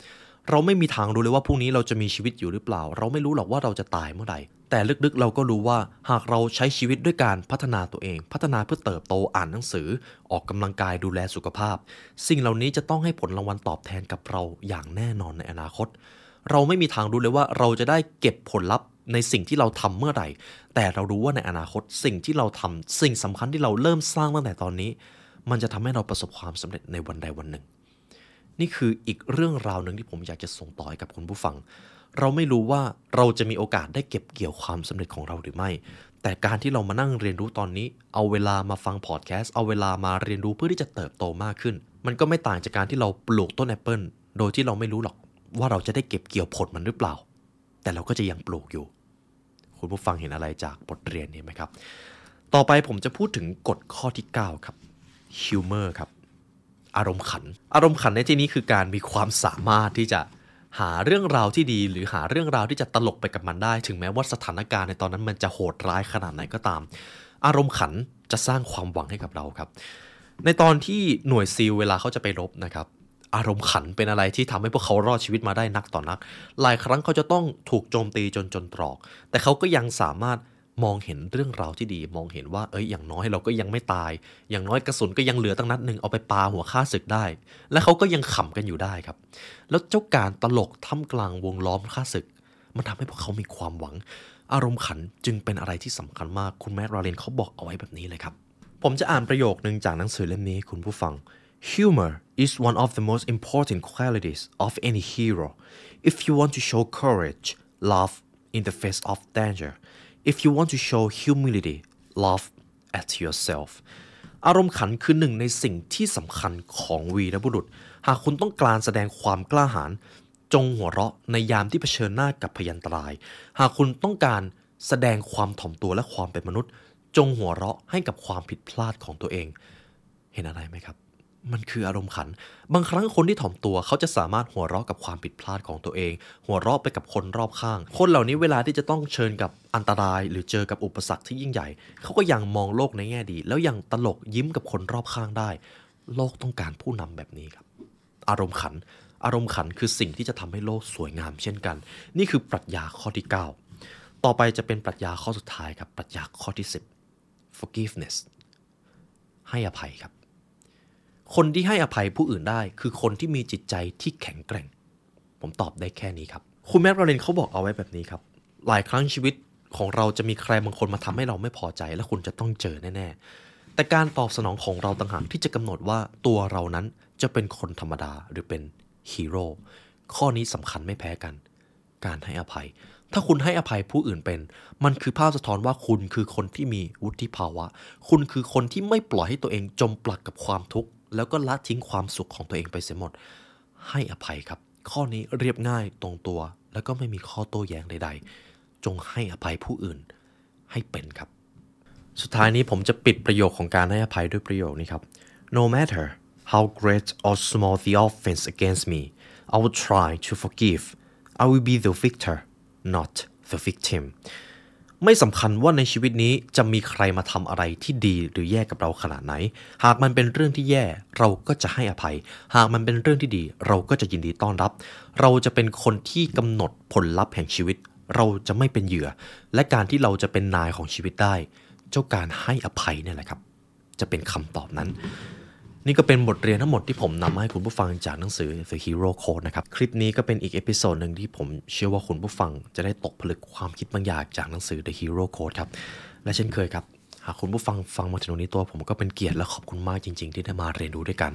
Speaker 1: เราไม่มีทางรู้เลยว่าพรุ่งนี้เราจะมีชีวิตอยู่หรือเปล่า เราไม่รู้หรอกว่าเราจะตายเมื่อไหร่ แต่ลึกๆ เราก็รู้ว่าหากเราใช้ชีวิตด้วยการพัฒนาตัวเอง พัฒนาเพื่อเติบโตอ่านหนังสือ ออกกำลังกายดูแลสุขภาพ สิ่งเหล่านี้จะต้องให้ผลรางวัลตอบแทนกับเราอย่างแน่นอนในอนาคต เราไม่มีทางรู้เลยว่าเราจะได้เก็บผลลัพธ์ในสิ่งที่เราทำเมื่อไหร่ แต่เรารู้ว่าในอนาคตสิ่งที่เราทำสิ่งสำคัญที่เราเริ่มสร้างตั้งแต่ตอนนี้ มันจะทำให้เราประสบความสำเร็จในวันใดวันหนึ่ง นี่คืออีกเรื่องราวหนึ่งที่ผมอยากจะส่งต่อให้กับคุณผู้ฟัง เราไม่รู้ว่าเราจะมีโอกาสได้เก็บเกี่ยวความสำเร็จของเราหรือไม่ แต่การที่เรามานั่งเรียนรู้ตอนนี้ เอาเวลามาฟังพอดแคสต์ เอาเวลามาเรียนรู้เพื่อที่จะเติบโตมากขึ้น มันก็ไม่ต่างจากการที่เราปลูกต้นแอปเปิลโดยที่เราไม่รู้หรอกว่าเราจะได้เก็บเกี่ยวผลมันหรือเปล่า แต่เราก็จะยังปลูกอยู่ คุณผู้ฟังเห็นอะไรจากบทเรียนนี้ไหมครับ ต่อไปผมจะพูดถึงกฎข้อที่ 9 ครับ humor ครับ อารมณ์ขัน อารมณ์ขันในที่นี้คือการมีความสามารถที่จะหาเรื่องราวที่ดีหรือหาเรื่องราวที่จะตลกไปกับมันได้ ถึงแม้ว่าสถานการณ์ในตอนนั้นมันจะโหดร้ายขนาดไหนก็ตาม อารมณ์ขันจะสร้างความหวังให้กับเราครับ ในตอนที่หน่วยซีลเวลาเขาจะไปรบนะครับ อารมณ์ขันเป็นอะไรที่ทำให้พวกเขารอดชีวิตมาได้นักต่อนัก หลายครั้งเขาจะต้องถูกโจมตีจนจนตรอก แต่เขาก็ยังสามารถ มองเห็นเรื่องราวที่ดี มองเห็นว่าเอ้ยอย่างน้อยเราก็ยังไม่ตาย อย่างน้อยกระสุนก็ยังเหลือตั้งนัดหนึ่งเอาไปปาหัวฆ่าศึกได้ และเขาก็ยังขำกันอยู่ได้ครับ แล้วเจ้าการตลกท่ามกลางวงล้อมฆ่าศึก มันทำให้พวกเขามีความหวัง อารมณ์ขันจึงเป็นอะไรที่สำคัญมากคุณแมทราเรนเขาบอกเอาไว้แบบนี้เลยครับ ผมจะอ่านประโยคนึงจากหนังสือเล่มนี้คุณผู้ฟัง Humor is one of the most important qualities of any hero. If you want to show courage, laugh in the face of danger. If you want to show humility, laugh at yourself. อารมณ์ขันคือหนึ่งในสิ่งที่สำคัญของวีรบุรุษ หากคุณต้องการแสดงความกล้าหาญจงหัวเราะในยามที่เผชิญหน้ากับพยันตราย หากคุณต้องการแสดงความถ่อมตัวและความเป็นมนุษย์ จงหัวเราะให้กับความผิดพลาดของตัวเอง เห็นอะไรไหมครับ มันคืออารมณ์ขัน บางครั้งคนที่ถ่อมตัวเขาจะสามารถหัวเราะกับความผิดพลาดของตัวเอง หัวเราะไปกับคนรอบข้าง คนเหล่านี้เวลาที่จะต้องเชิญกับอันตราย หรือเจอกับอุปสรรคที่ยิ่งใหญ่ เขาก็ยังมองโลกในแง่ดี แล้วยังตลกยิ้มกับคนรอบข้างได้ โลกต้องการผู้นำแบบนี้ครับ อารมณ์ขัน อารมณ์ขันคือสิ่งที่จะทำให้โลกสวยงามเช่นกัน นี่คือปรัชญาข้อที่ 9 ต่อไปจะเป็นปรัชญาข้อสุดท้ายครับ ปรัชญาข้อที่ 10 forgiveness ให้อภัยครับ คนที่ให้อภัยผู้อื่นได้ คือคนที่มีจิตใจที่แข็งแกร่ง ผมตอบได้แค่นี้ครับ คุณแม็กราเรนเขาบอกเอาไว้แบบนี้ครับ หลายครั้งชีวิตของเราจะมีใครบางคนมาทำให้เราไม่พอใจ และคุณจะต้องเจอแน่ๆ แต่การตอบสนองของเราต่างหากที่จะกำหนดว่าตัวเรานั้นจะเป็นคนธรรมดาหรือเป็นฮีโร่ข้อนี้สำคัญไม่แพ้กัน การให้อภัย ถ้าคุณให้อภัยผู้อื่นเป็น มันคือภาพสะท้อนว่าคุณคือคนที่มีวุฒิภาวะ คุณคือคนที่ไม่ปล่อยให้ตัวเองจมปลักกับความทุกข์ แล้วก็ละทิ้งความสุขของตัวเองไปเสียหมด ให้อภัยครับ ข้อนี้เรียบง่ายตรงตัว แล้วก็ไม่มีข้อโต้แย้งใด ๆ จงให้อภัยผู้อื่นให้เป็นครับ สุดท้ายนี้ผมจะปิดประโยคของการให้อภัยด้วยประโยคนี้ครับ No matter how great or small the offense against me I will try to forgive I will be the victor not the victim ไม่สำคัญว่าในชีวิตนี้จะมีใครมาทำอะไรที่ดีหรือแย่กับเราขนาดไหน หากมันเป็นเรื่องที่แย่เราก็จะให้อภัย หากมันเป็นเรื่องที่ดี เราก็จะยินดีต้อนรับ เราจะเป็นคนที่กำหนดผลลัพธ์แห่งชีวิต เราจะไม่เป็นเหยื่อ และการที่เราจะเป็นนายของชีวิตได้ เจ้าการให้อภัยเนี่ยแหละครับ จะเป็นคำตอบนั้น นี่ก็เป็นบทเรียนทั้งหมดที่ผมนำมาให้คุณผู้ฟังจากหนังสือ The Hero Code นะครับ คลิปนี้ก็เป็นอีก episode หนึ่งที่ผมเชื่อว่าคุณผู้ฟังจะได้ตกผลึกความคิดบางอย่างจากหนังสือ The Hero Code ครับ และเช่นเคยครับ หากคุณผู้ฟังฟังมาถึงตรงนี้ตัวผมก็เป็นเกียรติและขอบคุณมากจริง ๆ ที่ได้มาเรียนรู้ด้วยกัน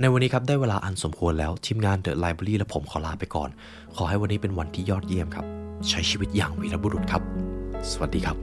Speaker 1: ในวันนี้ครับได้เวลาอันสมควรแล้วทีมงาน The Library และผมขอลาไปก่อน ขอให้วันนี้เป็นวันที่ยอดเยี่ยมครับ ใช้ชีวิตอย่างวีรบุรุษครับ สวัสดีครับ